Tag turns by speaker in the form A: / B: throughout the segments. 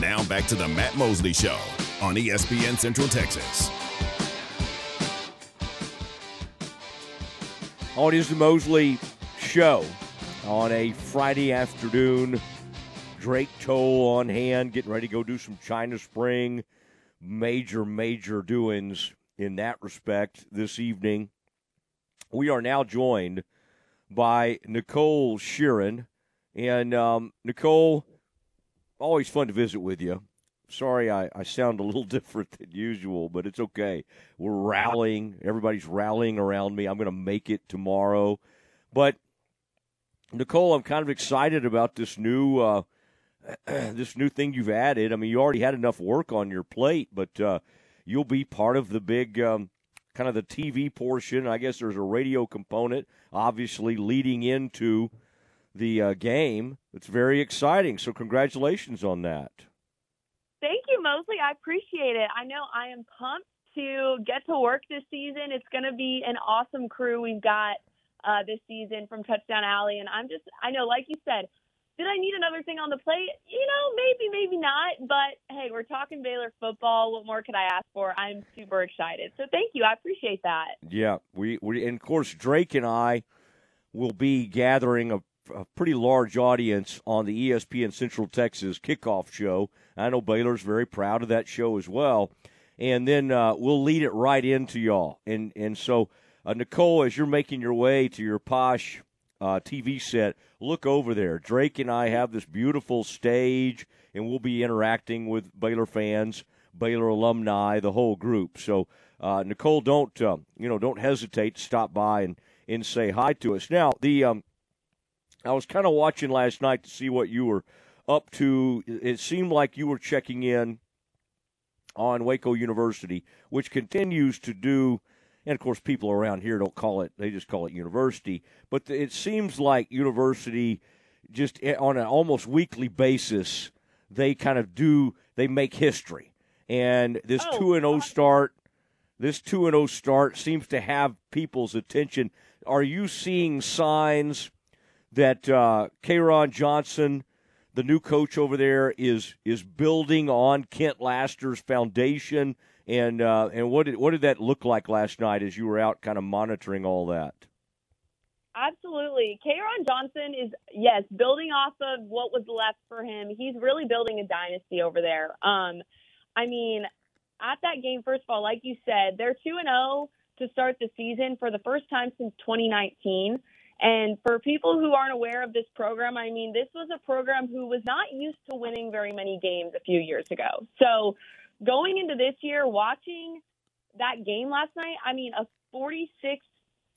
A: Now back to the Matt Mosley Show on ESPN Central Texas.
B: On it is the Mosley Show on a Friday afternoon. Drake Toll on hand, getting ready to go do some China Spring. Major, major doings in that respect this evening. We are now joined by Nicole Shearin. And um, Nicole, always fun to visit with you. Sorry, I, I sound a little different than usual, but it's okay. We're rallying. Everybody's rallying around me. I'm going to make it tomorrow. But Nicole, I'm kind of excited about this new uh, this new thing you've added. I mean, you already had enough work on your plate, but uh, you'll be part of the big um, kind of the TV portion. I guess there's a radio component, obviously leading into the uh, game. It's very exciting. So, congratulations on that.
C: Thank you, Mosley. I appreciate it. I know I am pumped to get to work this season. It's going to be an awesome crew we've got uh, this season from Touchdown Alley. And I'm just, I know, like you said, did I need another thing on the plate? You know, maybe, maybe not. But hey, we're talking Baylor football. What more could I ask for? I'm super excited. So thank you. I appreciate that.
B: Yeah, we, we and of course Drake and I will be gathering a a pretty large audience on the ESPN Central Texas kickoff show. I know Baylor's very proud of that show as well. And then uh, we'll lead it right into y'all. And and so, uh, Nicole, as you're making your way to your posh uh, TV set, look over there. Drake and I have this beautiful stage, and we'll be interacting with Baylor fans, Baylor alumni, the whole group. So, uh, Nicole, don't uh, you know? Don't hesitate to stop by and and say hi to us. Now, the um, I was kind of watching last night to see what you were up to. It seemed like you were checking in on Waco University, which continues to do, and of course, people around here don't call it, they just call it university. But it seems like university, just eh, on an almost weekly basis, they kind of do, they make history. And this
C: Oh,
B: 2 and 0 start, this 2 and 0 start seems to have people's attention. Are you seeing signs? That uh, Johnson, the new coach over there, is is building on Kent Laster's foundation. And uh, and what did what did that look like last night as you were out kind of monitoring all that?
C: Absolutely. Kayron Johnson is, yes, building off of what was left for him. He's really building a dynasty over there. Um, I mean, at that game, first of all, like you said, they're 2 and 0 to start the season for the first time since 2019. And for people who aren't aware of this program, I mean, this was a program who was not used to winning very many games a few years ago. So going into this year, watching that game last night, I mean, a 46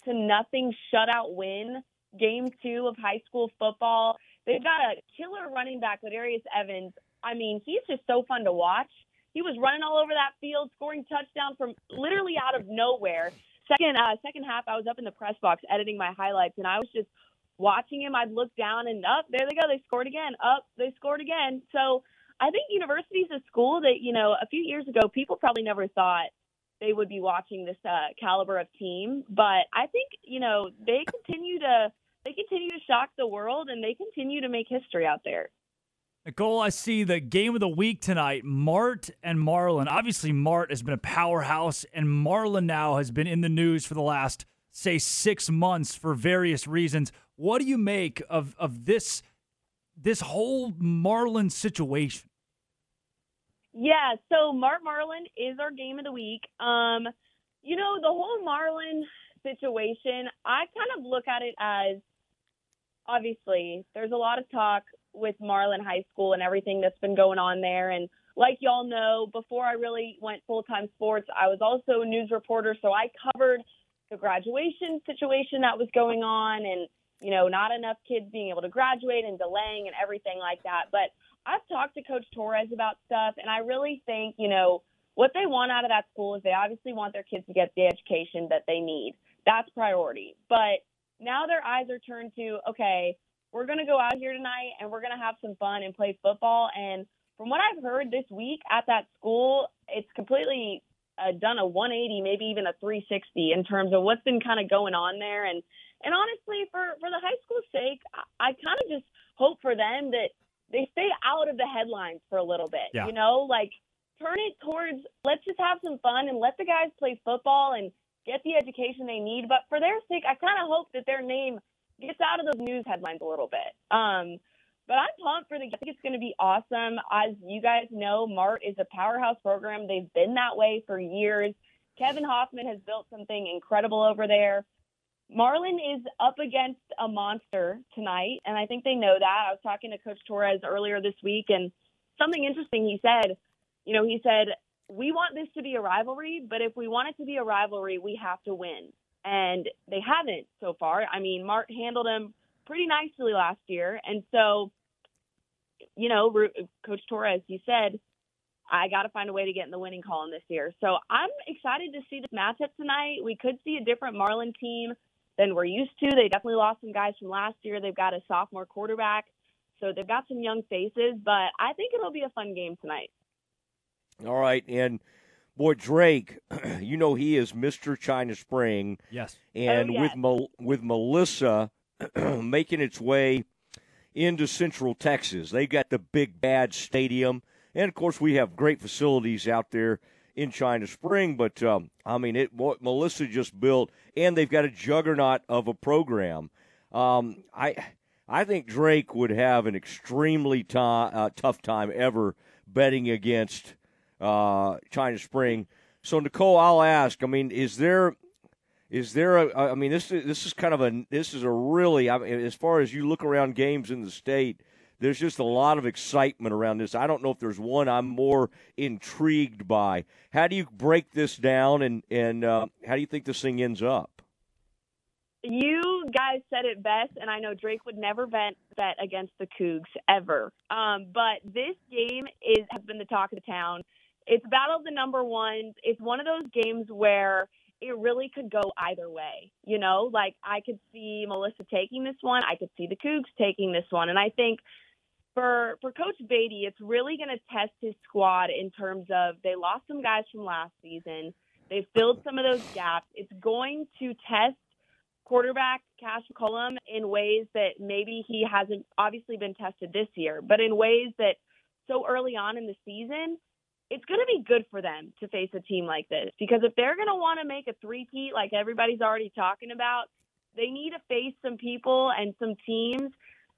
C: to nothing shutout win, game two of high school football. They've got a killer running back, Ladarius Evans. I mean, he's just so fun to watch. He was running all over that field, scoring touchdowns from literally out of nowhere. Second, uh, second half, I was up in the press box editing my highlights, and I was just watching him. I'd look down and up, there they go, they scored again. Up, they scored again. So I think university is a school that you know a few years ago people probably never thought they would be watching this uh, caliber of team. But I think you know they continue to they continue to shock the world and they continue to make history out there.
D: Nicole, I see the game of the week tonight. Mart and Marlin. Obviously, Mart has been a powerhouse, and Marlin now has been in the news for the last, say, six months for various reasons. What do you make of of this this whole Marlin situation?
C: Yeah, so Mart Marlin is our game of the week. Um, you know, the whole Marlin situation, I kind of look at it as obviously there's a lot of talk with Marlin High School and everything that's been going on there. And like y'all know, before I really went full time sports, I was also a news reporter. So I covered the graduation situation that was going on and, you know, not enough kids being able to graduate and delaying and everything like that. But I've talked to Coach Torres about stuff, and I really think, you know, what they want out of that school is they obviously want their kids to get the education that they need. That's priority. But now their eyes are turned to, okay, we're going to go out here tonight and we're going to have some fun and play football. And from what I've heard this week at that school, it's completely uh, done a 180, maybe even a 360 in terms of what's been kind of going on there. And and honestly, for for the high school's sake, I, I kind of just hope for them that they stay out of the headlines for a little bit.
D: Yeah.
C: You know, like turn it towards let's just have some fun and let the guys play football and get the education they need. But for their sake, I kind of hope that their name gets out of those news headlines a little bit. Um, but I'm pumped for the. game. I think it's going to be awesome. As you guys know, Mart is a powerhouse program. They've been that way for years. Kevin Hoffman has built something incredible over there. Marlin is up against a monster tonight, and I think they know that. I was talking to Coach Torres earlier this week, and something interesting he said. You know, he said, We want this to be a rivalry, but if we want it to be a rivalry, we have to win. And they haven't so far. I mean, Mart handled him pretty nicely last year. And so, you know, Coach Torres, he said, I got to find a way to get in the winning column this year. So I'm excited to see this matchup tonight. We could see a different Marlin team than we're used to. They definitely lost some guys from last year. They've got a sophomore quarterback, so they've got some young faces. But I think it'll be a fun game tonight.
B: All right, and boy, Drake, you know he is Mr. China Spring.
D: Yes,
B: and
C: oh, yes.
B: with Mel- with Melissa making its way into Central Texas, they've got the big bad stadium, and of course we have great facilities out there in China Spring. But um, I mean, it what Melissa just built, and they've got a juggernaut of a program. Um, I I think Drake would have an extremely t- uh, tough time ever betting against uh, China Spring. So Nicole, I'll ask. I mean, is there is there a? I mean, this is this is kind of a this is a really. I mean, as far as you look around games in the state, there's just a lot of excitement around this. I don't know if there's one I'm more intrigued by. How do you break this down, and and uh, how do you think this thing ends up?
C: You guys said it best, and I know Drake would never bet bet against the Cougs ever. Um, but this game is has been the talk of the town. It's battle the number ones. It's one of those games where it really could go either way. You know, like I could see Melissa taking this one. I could see the Cougs taking this one. And I think for for Coach Beatty, it's really going to test his squad in terms of they lost some guys from last season. They've filled some of those gaps. It's going to test quarterback Cash McCollum in ways that maybe he hasn't obviously been tested this year, but in ways that so early on in the season, it's going to be good for them to face a team like this because if they're going to want to make a three-peat like everybody's already talking about, they need to face some people and some teams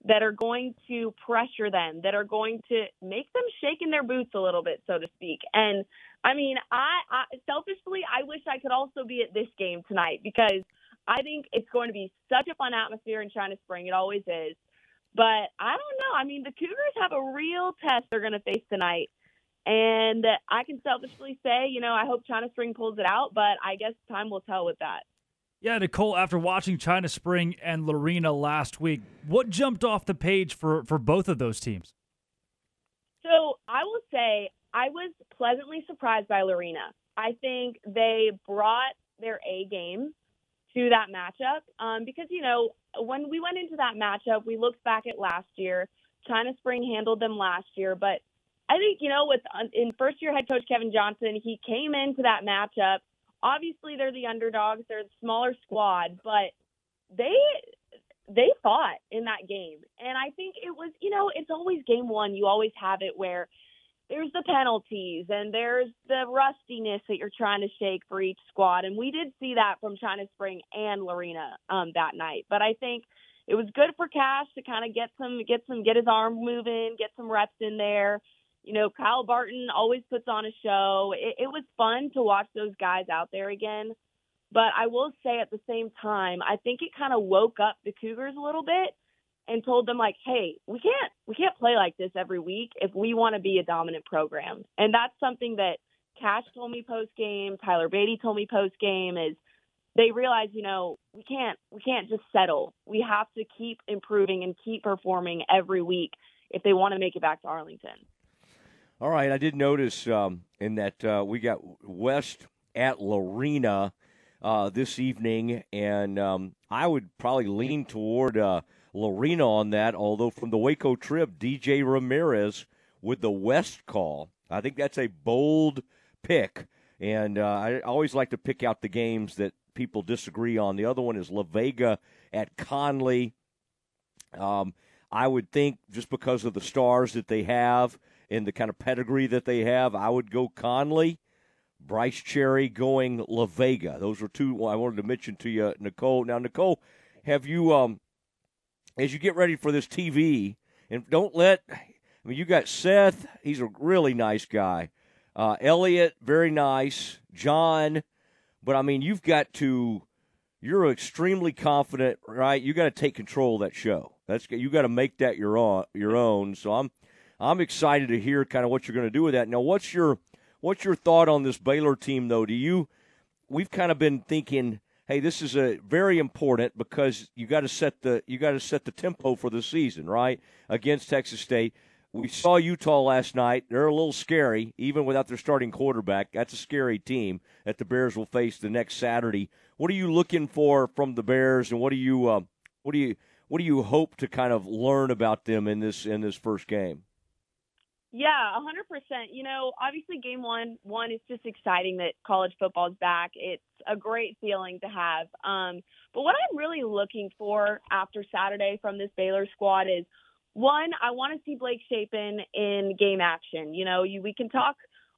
C: that are going to pressure them, that are going to make them shake in their boots a little bit, so to speak. And I mean, I, I selfishly, I wish I could also be at this game tonight because I think it's going to be such a fun atmosphere in China Spring. It always is. But I don't know. I mean, the Cougars have a real test they're going to face tonight. And I can selfishly say, you know, I hope China Spring pulls it out, but I guess time will tell with that.
D: Yeah, Nicole, after watching China Spring and Lorena last week, what jumped off the page for, for both of those teams?
C: So I will say I was pleasantly surprised by Lorena. I think they brought their A game to that matchup um, because, you know, when we went into that matchup, we looked back at last year. China Spring handled them last year, but I think, you know, with in first year head coach Kevin Johnson, he came into that matchup. Obviously, they're the underdogs, they're the smaller squad, but they they fought in that game. And I think it was, you know, it's always game one. You always have it where there's the penalties and there's the rustiness that you're trying to shake for each squad. And we did see that from China Spring and Lorena um, that night. But I think it was good for Cash to kind of get some, get some, get his arm moving, get some reps in there. You know, Kyle Barton always puts on a show. It, it was fun to watch those guys out there again. But I will say at the same time, I think it kind of woke up the Cougars a little bit and told them like, "Hey, we can't we can't play like this every week if we want to be a dominant program." And that's something that Cash told me post game, Tyler Beatty told me post game is they realize, you know, we can't we can't just settle. We have to keep improving and keep performing every week if they want to make it back to Arlington.
B: All right, I did notice um, in that uh, we got West at Lorena uh, this evening, and um, I would probably lean toward uh, Lorena on that. Although from the Waco Trib, DJ Ramirez with the West call, I think that's a bold pick, and uh, I always like to pick out the games that people disagree on. The other one is La Vega at Connally. Um, I would think just because of the stars that they have in the kind of pedigree that they have, I would go Connally. Brice Cherry going La Vega. Those were two I wanted to mention to you, Nicole. Now, Nicole, have you um as you get ready for this TV, and don't let I mean you got Seth, he's a really nice guy. Uh, Elliot, very nice. John, but I mean you've got to you're extremely confident, right? You got to take control of that show. That's you got to make that your own, your own. So I'm I'm excited to hear kind of what you're going to do with that. Now, what's your what's your thought on this Baylor team though? Do you we've kind of been thinking, hey, this is a very important because you got to set the you got to set the tempo for the season, right? Against Texas State. We saw Utah last night. They're a little scary, even without their starting quarterback. That's a scary team that the Bears will face the next Saturday. What are you looking for from the Bears, and what do you uh, what do you what do you hope to kind of learn about them in this in this first game?
C: Yeah, a hundred percent. You know, obviously, game one, one is just exciting that college football is back. It's a great feeling to have. Um, but what I'm really looking for after Saturday from this Baylor squad is one, I want to see Blake Shapen in game action. You know, you, we can talk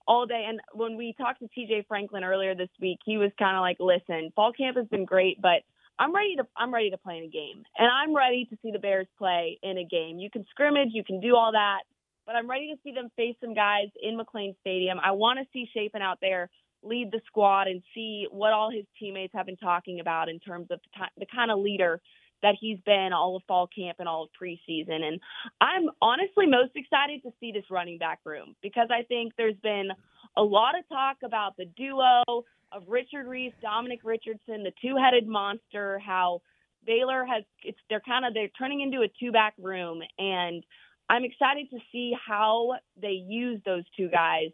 C: all day. And when we talked to TJ Franklin earlier this week, he was kind of like, listen, fall camp has been great, but I'm ready to I'm ready to play in a game. And I'm ready to see the Bears play in a game. You can scrimmage, you can do all that but I'm ready to see them face some guys in McLane Stadium. I want to see Shapen out there lead the squad and see what all his teammates have been talking about in terms of the, the kind of leader that he's been all of fall camp and all of preseason. And I'm honestly most excited to see this running back room because I think there's been a lot of talk about the duo of Richard Reese, Dominic Richardson, the two-headed monster, how Baylor has it's they're kind of they're turning into a two-back room and I'm excited to see how they use those two guys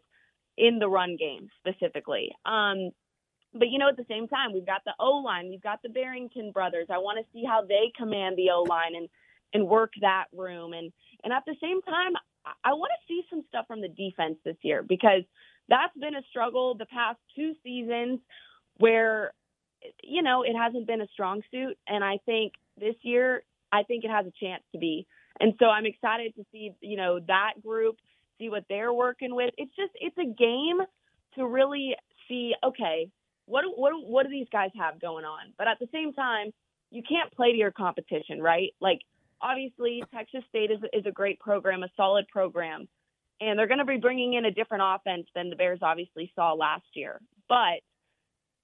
C: in the run game specifically. Um, but you know, at the same time, we've got the O line, we've got the Barrington brothers. I want to see how they command the O line and and work that room. And and at the same time, I want to see some stuff from the defense this year because that's been a struggle the past two seasons where you know it hasn't been a strong suit. And I think this year, I think it has a chance to be. And so I'm excited to see, you know, that group, see what they're working with. It's just it's a game to really see, okay, what what what do these guys have going on? But at the same time, you can't play to your competition, right? Like obviously Texas State is is a great program, a solid program, and they're going to be bringing in a different offense than the Bears obviously saw last year. But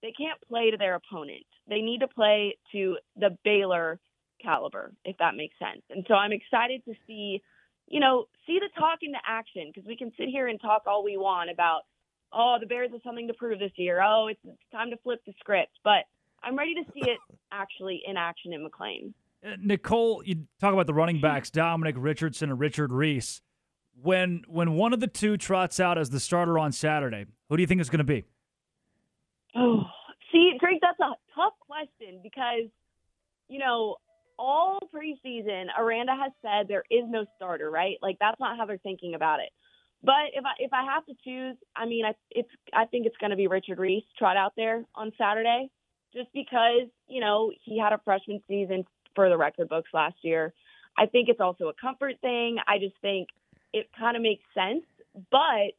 C: they can't play to their opponent. They need to play to the Baylor caliber, if that makes sense. And so I'm excited to see, you know, see the talk into action because we can sit here and talk all we want about, oh, the Bears have something to prove this year. Oh, it's, it's time to flip the script. But I'm ready to see it actually in action in McLane.
D: Uh, Nicole, you talk about the running backs, Dominic Richardson and Richard Reese. When when one of the two trots out as the starter on Saturday, who do you think is going to be?
C: Oh, see, Drake, that's a tough question because, you know, all preseason, Aranda has said there is no starter, right? Like that's not how they're thinking about it. But if I if I have to choose, I mean, I it's I think it's going to be Richard Reese trot out there on Saturday, just because you know he had a freshman season for the record books last year. I think it's also a comfort thing. I just think it kind of makes sense, but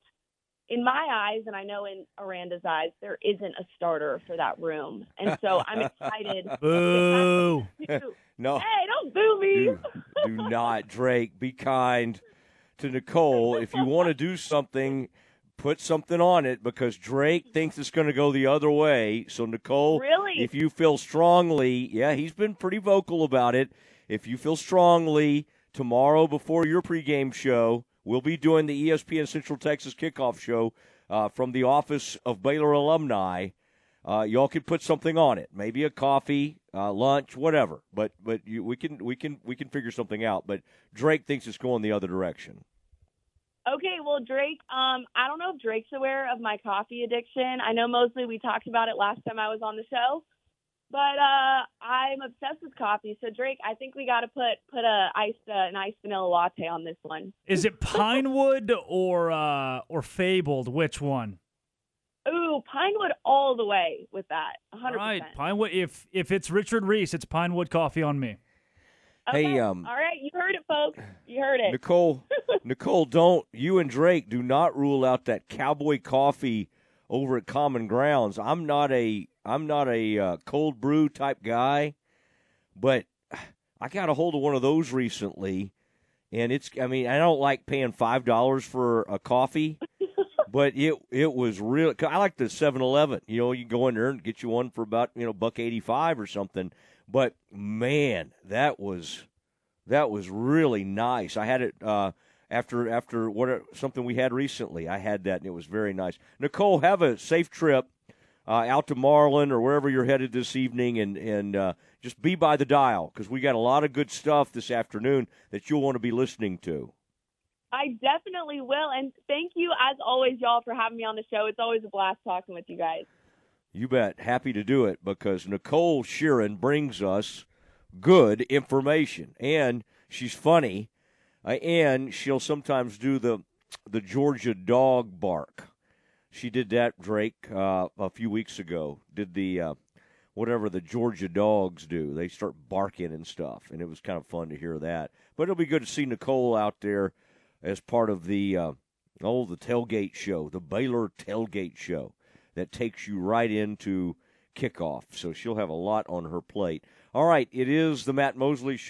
C: in my eyes, and I know in Aranda's eyes, there isn't a starter for that room, and so I'm excited.
D: Boo!
B: no,
C: hey, don't boo me.
B: do, do not, Drake. Be kind to Nicole. If you want to do something, put something on it because Drake thinks it's going to go the other way. So Nicole,
C: Really?
B: if you feel strongly, yeah, he's been pretty vocal about it. If you feel strongly tomorrow before your pregame show, we'll be doing the ESPN Central Texas kickoff show uh, from the office of Baylor alumni. Uh, y'all can put something on it, maybe a coffee, uh, lunch, whatever. But but you, we can we can we can figure something out. But Drake thinks it's going the other direction.
C: Okay, well, Drake, um, I don't know if Drake's aware of my coffee addiction. I know mostly we talked about it last time I was on the show, but uh, I'm obsessed with coffee. So Drake, I think we got to put put a iced uh, an iced vanilla latte on this one.
D: Is it Pinewood or uh, or Fabled? Which one?
C: Ooh, Pinewood all the way with that, 100%.
D: Right, Pinewood. If if it's Richard Reese, it's Pinewood coffee on me.
C: Okay.
B: Hey, um,
C: All right, you heard it, folks. You heard it.
B: Nicole, Nicole, don't you and Drake do not rule out that cowboy coffee over at Common Grounds. I'm not a I'm not a uh, cold brew type guy, but I got a hold of one of those recently, and it's I mean I don't like paying five dollars for a coffee, but it it was real. I like the Seven Eleven. You know, you go in there and get you one for about you know buck eighty five or something. But man, that was that was really nice. I had it uh, after after what something we had recently. I had that and it was very nice. Nicole, have a safe trip uh, out to Marlin or wherever you're headed this evening, and and uh, just be by the dial because we got a lot of good stuff this afternoon that you'll want to be listening to.
C: I definitely will. And thank you, as always, y'all, for having me on the show. It's always a blast talking with you guys.
B: You bet. Happy to do it because Nicole Shearin brings us good information, and she's funny, uh, and she'll sometimes do the the Georgia dog bark. She did that, Drake, uh, a few weeks ago. Did the uh, whatever the Georgia dogs do? They start barking and stuff, and it was kind of fun to hear that. But it'll be good to see Nicole out there as part of the uh, oh the tailgate show, the Baylor tailgate show that takes you right into kickoff. So she'll have a lot on her plate. All right, it is the Matt Mosley Show.